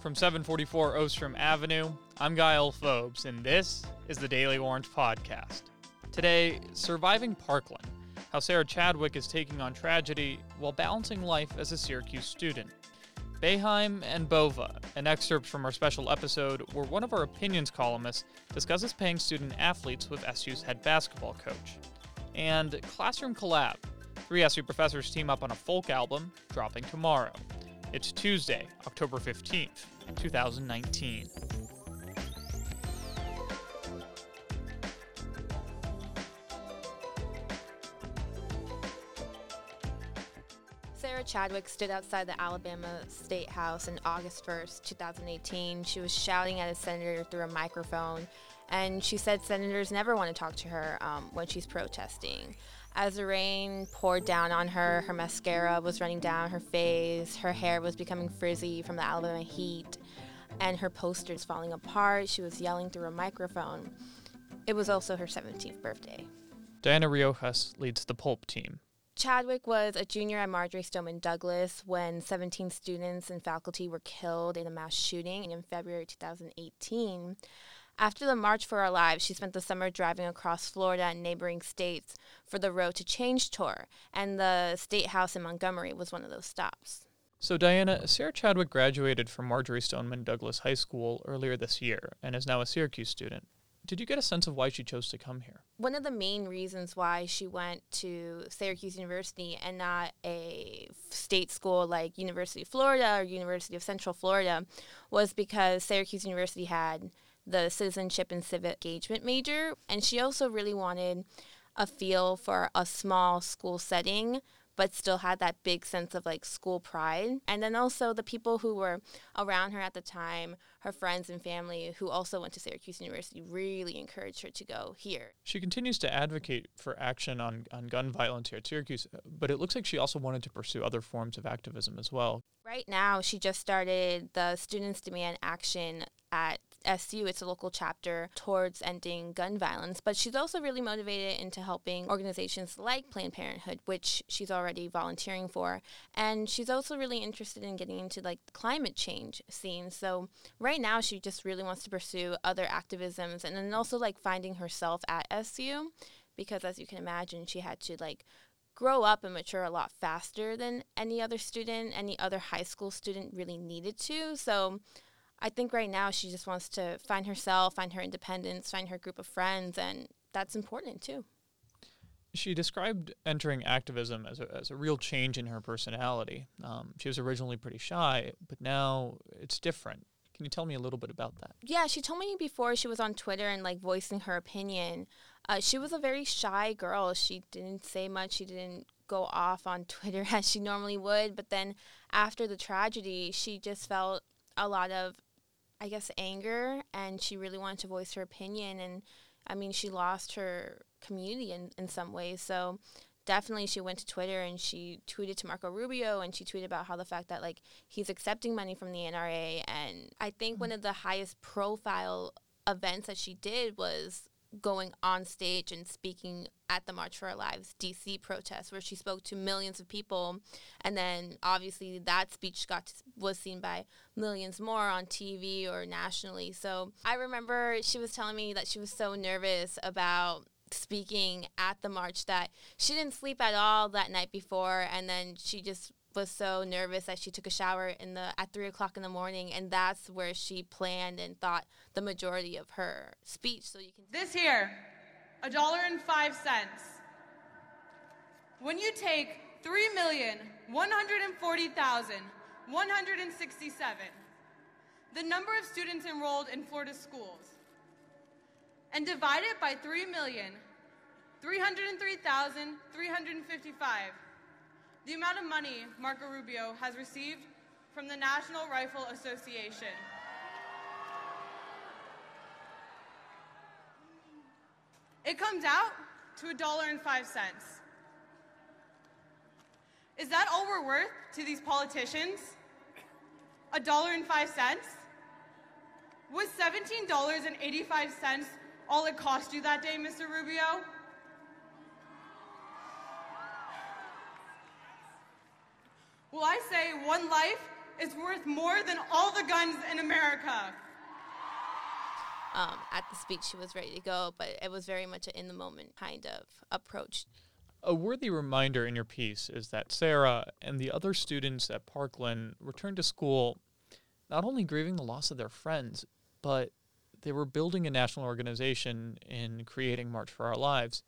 From 744 Ostrom Avenue, I'm Ghael Fobes, and this is the Daily Orange Podcast. Today, Surviving Parkland How Sarah Chadwick is taking on tragedy while balancing life as a Syracuse student. Boeheim and Bova, an excerpt from our special episode where one of our opinions columnists discusses paying student athletes with SU's head basketball coach. And Classroom Collab, three SU professors team up on a folk album dropping tomorrow. It's Tuesday, October 15th, 2019. Sarah Chadwick stood outside the Alabama State House on August 1st, 2018. She was shouting at a senator through a microphone, and she said senators never want to talk to her um, when she's protesting. As the rain poured down on her, her mascara was running down her face, her hair was becoming frizzy from the Alabama heat, and her posters falling apart. She was yelling through a microphone. It was also her 17th birthday. Diana Riojas leads the Pulp team. Chadwick was a junior at Marjory Stoneman Douglas when 17 students and faculty were killed in a mass shooting in February 2018. After the March for Our Lives, she spent the summer driving across Florida and neighboring states for the Road to Change tour, and the State House in Montgomery was one of those stops. So, Diana, Sarah Chadwick graduated from Marjory Stoneman Douglas High School earlier this year and is now a Syracuse student. Did you get a sense of why she chose to come here? One of the main reasons why she went to Syracuse University and not a state school like University of Florida or University of Central Florida was because Syracuse University had the citizenship and civic engagement major. And she also really wanted a feel for a small school setting but still had that big sense of like school pride. And then also the people who were around her at the time, her friends and family who also went to Syracuse University, really encouraged her to go here. She continues to advocate for action on, on gun violence here at Syracuse, but it looks like she also wanted to pursue other forms of activism as well. Right now, she just started the Students Demand Action at SU, it's a local chapter towards ending gun violence, but she's also really motivated into helping organizations like Planned Parenthood, which she's already volunteering for. And she's also really interested in getting into like climate change scene. So right now she just really wants to pursue other activisms and then also like finding herself at SU because as you can imagine, she had to like grow up and mature a lot faster than any other student, any other high school student really needed to. So I think right now she just wants to find herself, find her independence, find her group of friends, and that's important too. She described entering activism as a, as a real change in her personality. Um, she was originally pretty shy, but now it's different. Can you tell me a little bit about that? Yeah, she told me before she was on Twitter and like voicing her opinion. Uh, she was a very shy girl. She didn't say much. She didn't go off on Twitter as she normally would. But then after the tragedy, she just felt a lot of I guess, anger, and she really wanted to voice her opinion. And I mean, she lost her community in, in some ways. So definitely she went to Twitter and she tweeted to Marco Rubio and she tweeted about how the fact that like he's accepting money from the NRA. And I think mm-hmm. one of the highest profile events that she did was going on stage and speaking at the March for Our Lives DC protest, where she spoke to millions of people, and then obviously that speech got to, was seen by millions more on TV or nationally. So I remember she was telling me that she was so nervous about speaking at the march that she didn't sleep at all that night before, and then she just was so nervous that she took a shower in the at three o'clock in the morning, and that's where she planned and thought the majority of her speech. So you can this here, a dollar and five cents. When you take three million one hundred and forty thousand one hundred and sixty-seven, the number of students enrolled in Florida schools, and divide it by three million three hundred and three thousand three hundred and fifty-five the amount of money Marco Rubio has received from the National Rifle Association. It comes out to a dollar and five cents. Is that all we're worth to these politicians? A dollar and five cents? Was $17.85 all it cost you that day, Mr. Rubio? Well, I say one life is worth more than all the guns in America. Um, at the speech, she was ready to go, but it was very much an in the moment kind of approach. A worthy reminder in your piece is that Sarah and the other students at Parkland returned to school not only grieving the loss of their friends, but they were building a national organization in creating March for Our Lives.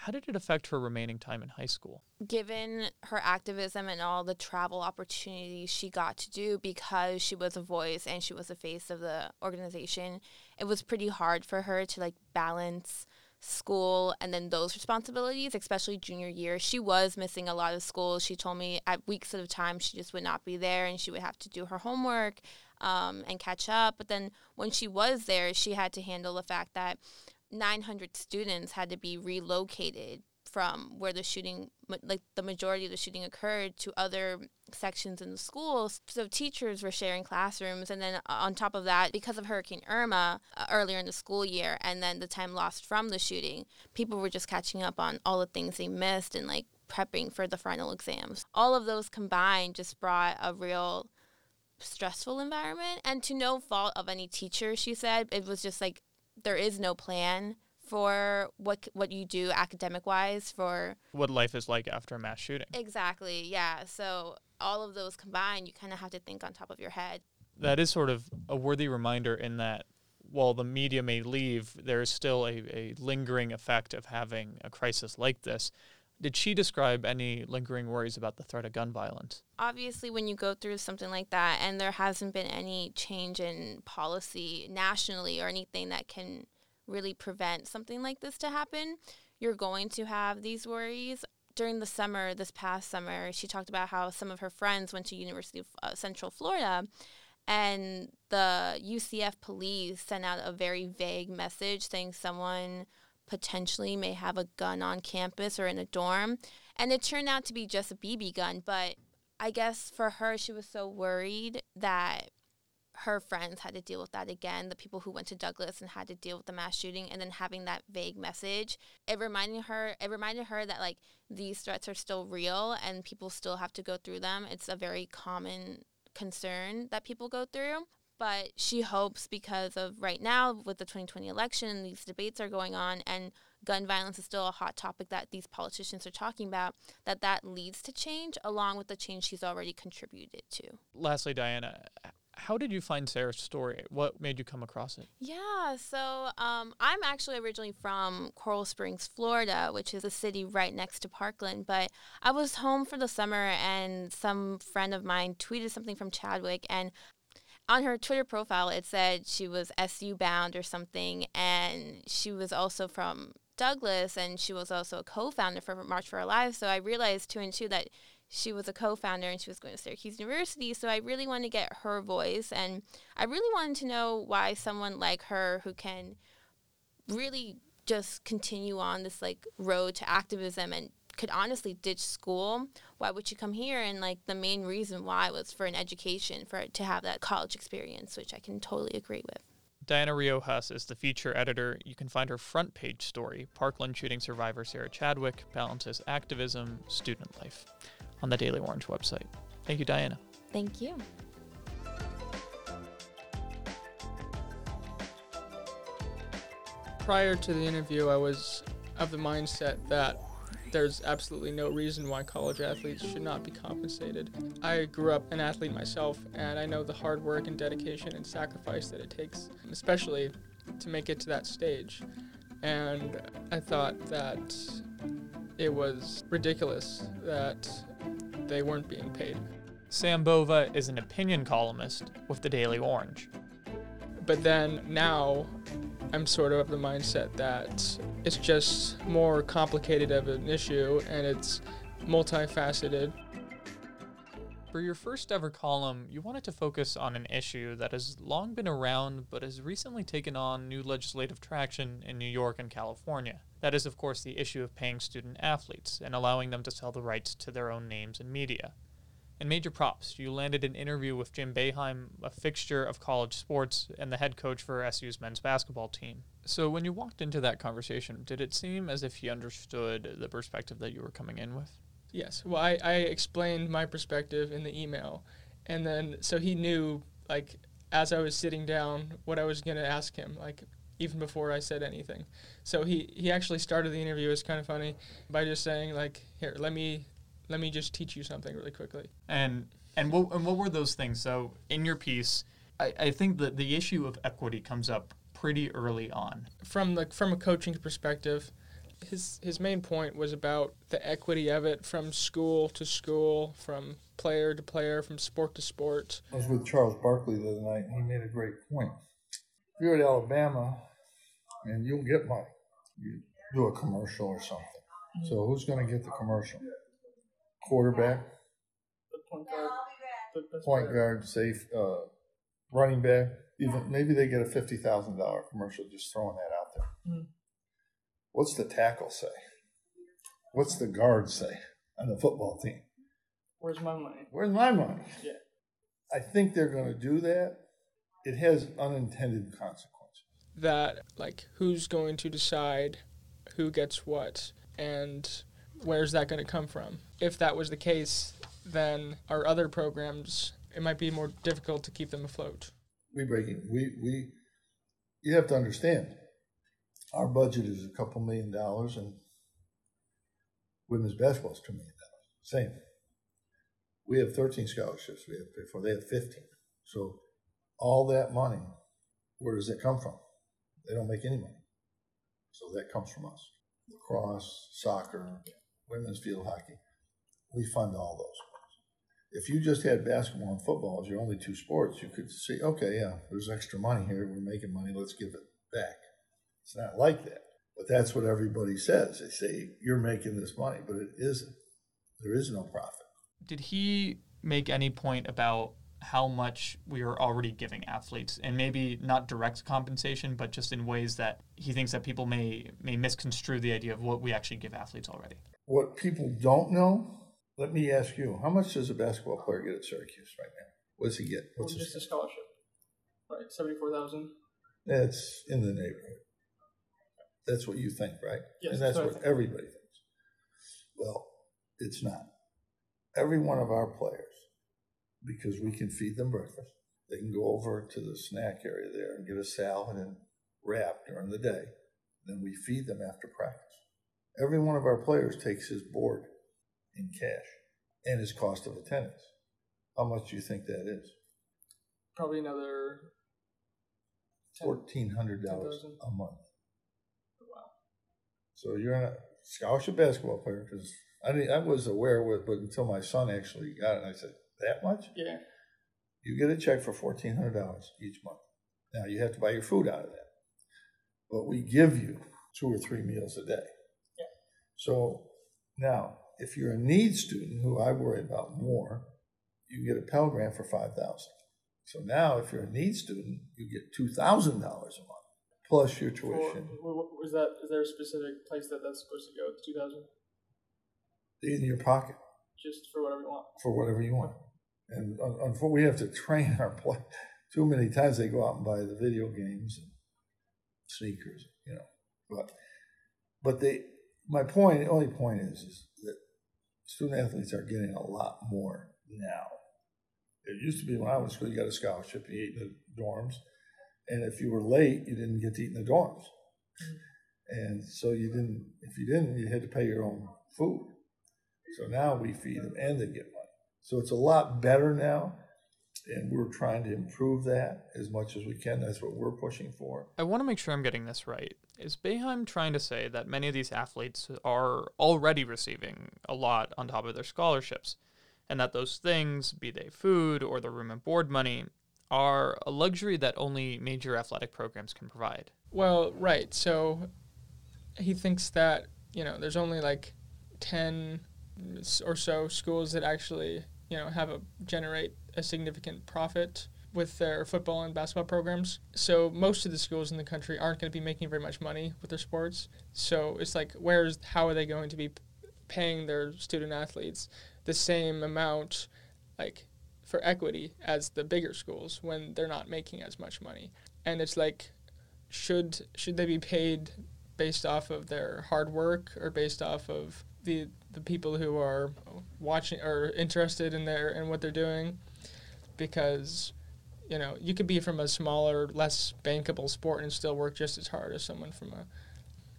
How did it affect her remaining time in high school? Given her activism and all the travel opportunities she got to do because she was a voice and she was the face of the organization, it was pretty hard for her to like balance school and then those responsibilities, especially junior year. She was missing a lot of school. She told me at weeks at a time she just would not be there and she would have to do her homework um, and catch up. But then when she was there, she had to handle the fact that 900 students had to be relocated from where the shooting, like the majority of the shooting occurred, to other sections in the schools. So teachers were sharing classrooms. And then uh, on top of that, because of Hurricane Irma uh, earlier in the school year and then the time lost from the shooting, people were just catching up on all the things they missed and like prepping for the final exams. All of those combined just brought a real stressful environment and to no fault of any teacher she said it was just like there is no plan for what what you do academic wise for what life is like after a mass shooting. Exactly. Yeah. So all of those combined, you kind of have to think on top of your head. That is sort of a worthy reminder in that while the media may leave, there is still a, a lingering effect of having a crisis like this. Did she describe any lingering worries about the threat of gun violence? Obviously, when you go through something like that and there hasn't been any change in policy nationally or anything that can really prevent something like this to happen, you're going to have these worries. During the summer, this past summer, she talked about how some of her friends went to University of uh, Central Florida and the UCF police sent out a very vague message saying someone potentially may have a gun on campus or in a dorm. And it turned out to be just a BB gun, but I guess for her, she was so worried that her friends had to deal with that again, the people who went to Douglas and had to deal with the mass shooting and then having that vague message. It reminded her it reminded her that like these threats are still real and people still have to go through them. It's a very common concern that people go through. But she hopes because of right now with the 2020 election, these debates are going on and gun violence is still a hot topic that these politicians are talking about, that that leads to change along with the change she's already contributed to. Lastly, Diana, how did you find Sarah's story? What made you come across it? Yeah, so um, I'm actually originally from Coral Springs, Florida, which is a city right next to Parkland. But I was home for the summer, and some friend of mine tweeted something from Chadwick, and on her Twitter profile, it said she was SU bound or something, and she was also from Douglas, and she was also a co-founder for March for Our Lives. So I realized two and two that she was a co-founder and she was going to Syracuse University. So I really wanted to get her voice, and I really wanted to know why someone like her, who can really just continue on this like road to activism and could honestly ditch school, why would you come here? And like the main reason why was for an education, for to have that college experience, which I can totally agree with. Diana Riojas is the feature editor. You can find her front page story, Parkland shooting survivor Sarah Chadwick balances activism, student life on the Daily Orange website. Thank you, Diana. Thank you. Prior to the interview, I was of the mindset that there's absolutely no reason why college athletes should not be compensated. I grew up an athlete myself, and I know the hard work and dedication and sacrifice that it takes, especially to make it to that stage. And I thought that it was ridiculous that they weren't being paid. Sam Bova is an opinion columnist with the Daily Orange. But then now I'm sort of of the mindset that it's just more complicated of an issue and it's multifaceted. For your first ever column, you wanted to focus on an issue that has long been around but has recently taken on new legislative traction in New York and California. That is, of course, the issue of paying student athletes and allowing them to sell the rights to their own names and media. In major props, you landed an interview with Jim Boeheim, a fixture of college sports and the head coach for SU's men's basketball team. So, when you walked into that conversation, did it seem as if he understood the perspective that you were coming in with? Yes. Well, I, I explained my perspective in the email, and then so he knew like as I was sitting down what I was gonna ask him, like even before I said anything. So he he actually started the interview. It's kind of funny by just saying like, "Here, let me let me just teach you something really quickly." And and what and what were those things? So in your piece, I, I think that the issue of equity comes up pretty early on. From the from a coaching perspective, his his main point was about the equity of it from school to school, from player to player, from sport to sport. I was with Charles Barkley the other night, and he made a great point. If you're at Alabama, and you'll get money, you do a commercial or something. So who's going to get the commercial? Quarterback, The point guard, point guard, safe, uh, running back. Even maybe they get a fifty thousand dollar commercial. Just throwing that out there. Mhm. What's the tackle say? What's the guard say on the football team? Where's my money? Where's my money? Yeah. I think they're going to do that. It has unintended consequences. that like who's going to decide who gets what and where's that going to come from if that was the case then our other programs it might be more difficult to keep them afloat We break it. We we. You have to understand. Our budget is a couple million dollars, and women's basketball is two million dollars. Same. We have thirteen scholarships. We have for. They have fifteen. So all that money, where does it come from? They don't make any money. So that comes from us. Lacrosse, soccer, women's field hockey. We fund all those. If you just had basketball and football as your only two sports, you could say, okay, yeah, there's extra money here. We're making money. Let's give it back. It's not like that. But that's what everybody says. They say, you're making this money, but it isn't. There is no profit. Did he make any point about how much we are already giving athletes and maybe not direct compensation but just in ways that he thinks that people may may misconstrue the idea of what we actually give athletes already What people don't know, let me ask you, how much does a basketball player get at Syracuse right now? What does he get? What's his, just a scholarship right 74000 That's in the neighborhood. That's what you think, right? Yes, and that's that's what what everybody thinks. Well, it's not. Every one of our players, because we can feed them breakfast, they can go over to the snack area there and get a salad and wrap during the day. Then we feed them after practice. Every one of our players takes his board in cash and his cost of attendance. How much do you think that is? probably another Fourteen hundred dollars a month. wow So you're a scholarship basketball player because I didn't, I was aware of it, but until my son actually got it, I said, "That much? yeah You get a check for fourteen hundred dollars each month. Now you have to buy your food out of that, but we give you two or three meals a day. Yeah. So now, if you're a need student, who I worry about more, you get a Pell Grant for five thousand. So now, if you're a need student, you get two thousand dollars a month plus your tuition. was that is there a specific place that that's supposed to go 2000 in your pocket just for whatever you want for whatever you want. And unfortunately, we have to train our play. Too many times they go out and buy the video games and sneakers, you know. But but they, my point, the only point is, is that student athletes are getting a lot more now. It used to be when I was school, you got a scholarship, you ate in the dorms, and if you were late, you didn't get to eat in the dorms. And so you didn't, if you didn't, you had to pay your own food. So now we feed them and they get money. So it's a lot better now, and we're trying to improve that as much as we can. That's what we're pushing for. I want to make sure I'm getting this right. Is Boeheim trying to say that many of these athletes are already receiving a lot on top of their scholarships, and that those things, be they food or the room and board money, are a luxury that only major athletic programs can provide? Well, right. So he thinks that, you know, there's only like 10 or so schools that actually, you know, have a generate a significant profit with their football and basketball programs. So most of the schools in the country aren't going to be making very much money with their sports. So it's like where's how are they going to be paying their student athletes the same amount like for equity as the bigger schools when they're not making as much money. And it's like should should they be paid based off of their hard work or based off of the the people who are watching or interested in their in what they're doing because you know you could be from a smaller, less bankable sport and still work just as hard as someone from a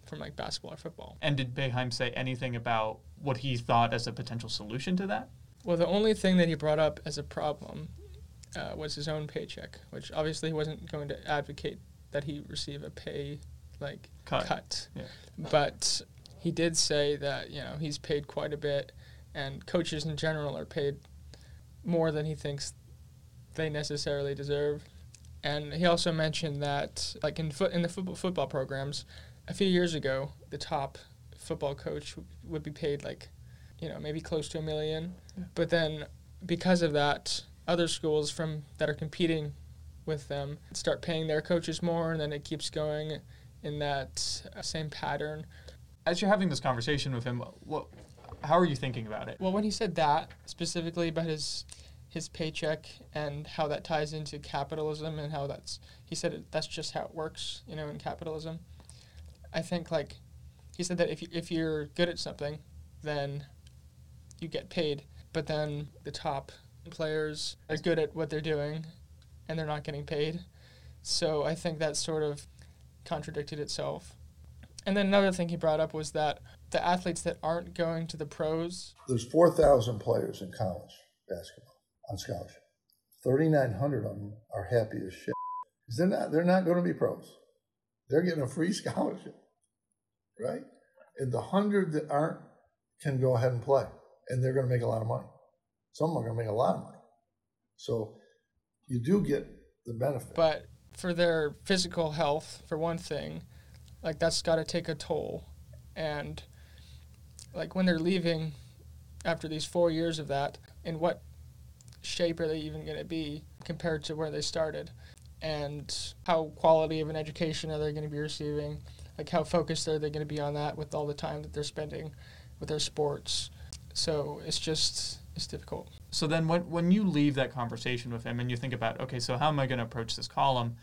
from like basketball or football. And did Boeheim say anything about what he thought as a potential solution to that? Well, the only thing that he brought up as a problem uh, was his own paycheck, which obviously he wasn't going to advocate that he receive a pay like Cut. cut. Yeah. But he did say that you know he's paid quite a bit, and coaches in general are paid more than he thinks they necessarily deserve. And he also mentioned that like in foot in the football football programs, a few years ago, the top football coach w- would be paid like, you know, maybe close to a million. Yeah. But then because of that, other schools from that are competing with them start paying their coaches more, and then it keeps going in that uh, same pattern. As you're having this conversation with him, what, how are you thinking about it? Well, when he said that specifically about his his paycheck and how that ties into capitalism and how that's he said it, that's just how it works, you know, in capitalism. I think like he said that if you, if you're good at something, then you get paid, but then the top players are good at what they're doing and they're not getting paid. So I think that sort of contradicted itself. And then another thing he brought up was that the athletes that aren't going to the pros There's 4,000 players in college basketball on scholarship. 3,900 of them are happy as shit. They're not, they're not going to be pros. They're getting a free scholarship, right? And the 100 that aren't can go ahead and play, and they're going to make a lot of money. Some are going to make a lot of money. So you do get the benefit. but for their physical health for one thing like that's got to take a toll and like when they're leaving after these four years of that in what shape are they even going to be compared to where they started and how quality of an education are they going to be receiving like how focused are they going to be on that with all the time that they're spending with their sports so it's just it's difficult So then when, when you leave that conversation with him and you think about, okay, so how am I going to approach this column?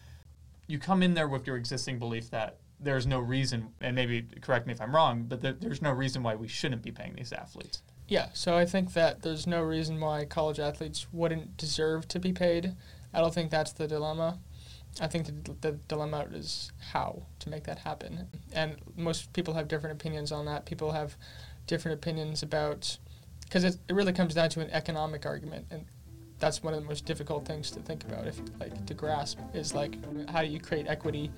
You come in there with your existing belief that there's no reason, and maybe correct me if I'm wrong, but there, there's no reason why we shouldn't be paying these athletes. Yeah, so I think that there's no reason why college athletes wouldn't deserve to be paid. I don't think that's the dilemma. I think the, the dilemma is how to make that happen. And most people have different opinions on that. People have different opinions about, because it, it really comes down to an economic argument. And that's one of the most difficult things to think about, if like to grasp, is like how do you create equity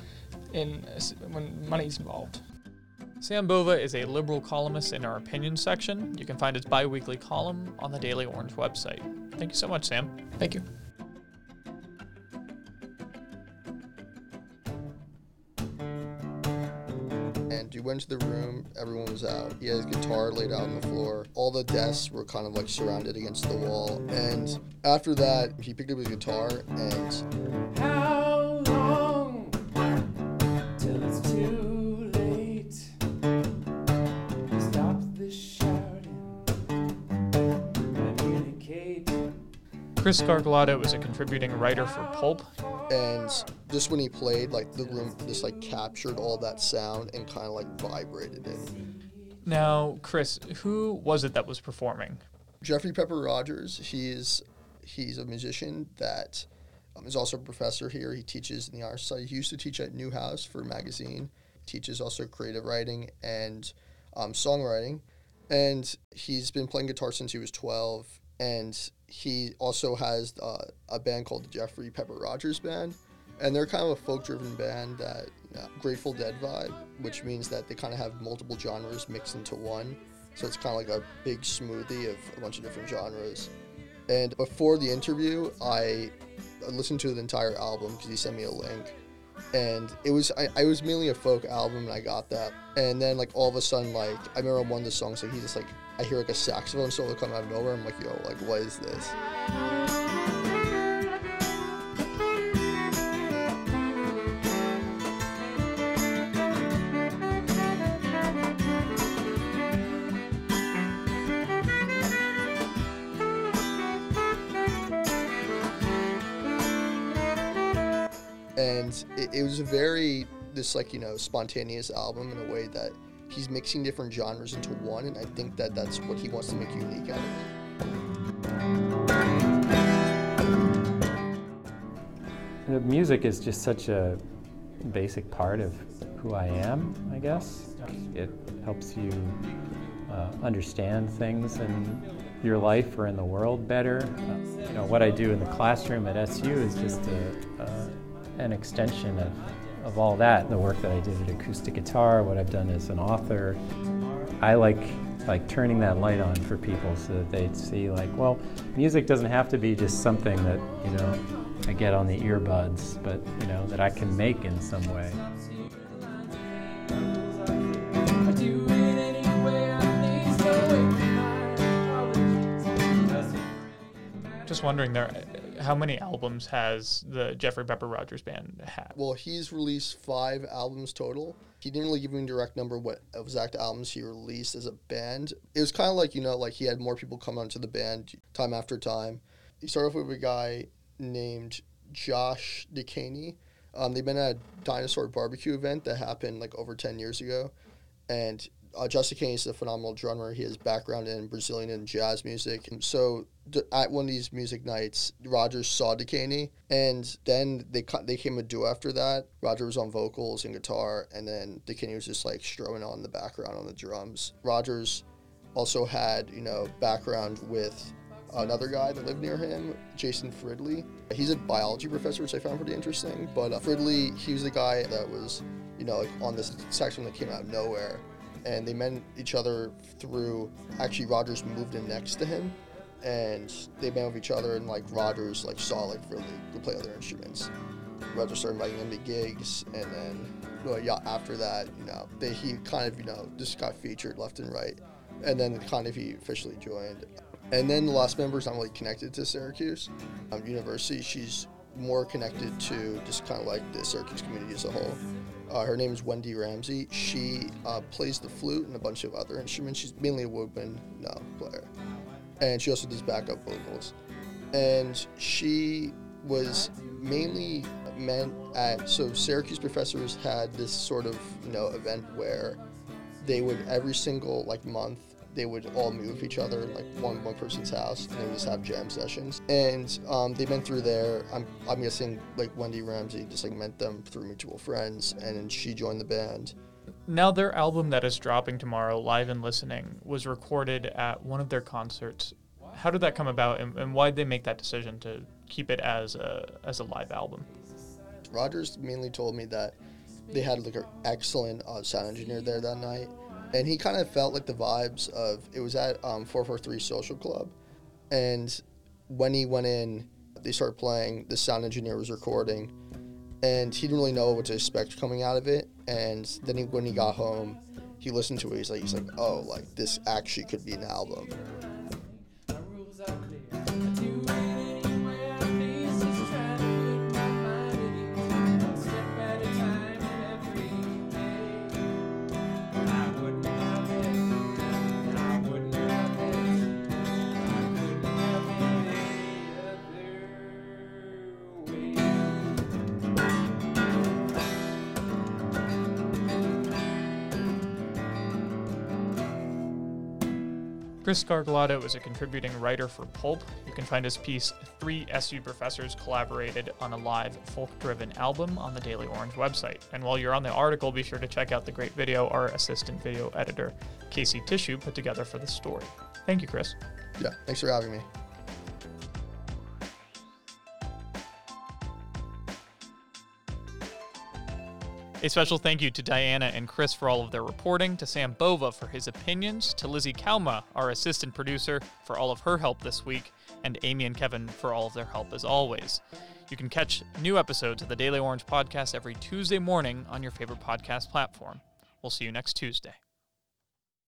in when money's involved. Sam Bova is a liberal columnist in our opinion section. You can find his bi weekly column on the Daily Orange website. Thank you so much, Sam. Thank you. And you went to the room, everyone was out. He had his guitar laid out on the floor. All the desks were kind of like surrounded against the wall. And after that, he picked up his guitar and How Chris Scarglato was a contributing writer for Pulp. and just when he played, like the room just like captured all that sound and kind of like vibrated it. Now, Chris, who was it that was performing? Jeffrey Pepper Rogers, he's he's a musician that um, is also a professor here. He teaches in the side. He used to teach at Newhouse for magazine. Teaches also creative writing and um, songwriting, and he's been playing guitar since he was twelve. And he also has uh, a band called the Jeffrey Pepper Rogers Band, and they're kind of a folk-driven band that uh, Grateful Dead vibe, which means that they kind of have multiple genres mixed into one. So it's kind of like a big smoothie of a bunch of different genres. And before the interview, I listened to the entire album because he sent me a link. And it was I, I was mainly a folk album and I got that. And then like all of a sudden like I remember one of the songs like he just like I hear like a saxophone solo come out of nowhere. I'm like, yo, like what is this? and it, it was a very this like you know spontaneous album in a way that he's mixing different genres into one and i think that that's what he wants to make unique out of it the music is just such a basic part of who I am, I guess. It helps you uh, understand things in your life or in the world better. Uh, you know, what I do in the classroom at SU is just a, uh, an extension of, of all that. The work that I did at acoustic guitar, what I've done as an author. I like like turning that light on for people so that they'd see like, well, music doesn't have to be just something that, you know, I get on the earbuds, but you know, that I can make in some way. Just wondering there, how many albums has the Jeffrey Pepper Rogers Band had? Well, he's released five albums total. He didn't really give me a direct number what exact albums he released as a band. It was kind of like, you know, like he had more people come onto the band time after time. He started off with a guy named Josh DeCaney. Um, they've been at a dinosaur barbecue event that happened like over 10 years ago. And uh, Josh DeCaney is a phenomenal drummer. He has background in Brazilian and jazz music. And so at one of these music nights, Rogers saw DeCaney, and then they ca- they came a duo after that. Roger was on vocals and guitar, and then DeCaney was just like strumming on the background on the drums. Rogers also had you know background with another guy that lived near him, Jason Fridley. He's a biology professor, which I found pretty interesting. But uh, Fridley, he was the guy that was you know like on this section that came out of nowhere and they met each other through actually Rogers moved in next to him and they met with each other and like Rogers like saw like really could play other instruments. Rogers started inviting him to gigs and then well, yeah, after that, you know, they, he kind of, you know, just got featured left and right. And then kind of he officially joined. And then the last member is not really connected to Syracuse um, University. She's more connected to just kind of like the Syracuse community as a whole. Uh, her name is Wendy Ramsey. She uh, plays the flute and a bunch of other instruments. She's mainly a woodwind no, player. And she also does backup vocals. And she was mainly meant at, so Syracuse professors had this sort of, you know, event where they would every single like month they would all meet with each other like one one person's house and they would just have jam sessions and um, they went through there I'm, I'm guessing like wendy ramsey just like met them through mutual friends and then she joined the band Now, their album that is dropping tomorrow, Live and Listening, was recorded at one of their concerts. How did that come about, and, and why did they make that decision to keep it as a as a live album? rogers mainly told me that they had like an excellent uh, sound engineer there that night and he kind of felt like the vibes of it was at um, 443 social club. And when he went in they started playing the sound engineer was recording and he didn't really know what to expect coming out of it. And then he, when he got home he listened to it. He's like he's like oh like this actually could be an album Chris Scarglato is a contributing writer for Pulp. You can find his piece, Three SU Professors Collaborated on a Live Folk Driven Album, on the Daily Orange website. And while you're on the article, be sure to check out the great video our assistant video editor, Casey Tissue, put together for the story. Thank you, Chris. yeah thanks for having me A special thank you to Diana and Chris for all of their reporting, to Sam Bova for his opinions, to Lizzie Kauma, our assistant producer, for all of her help this week, and Amy and Kevin for all of their help as always. You can catch new episodes of the Daily Orange podcast every Tuesday morning on your favorite podcast platform. We'll see you next Tuesday.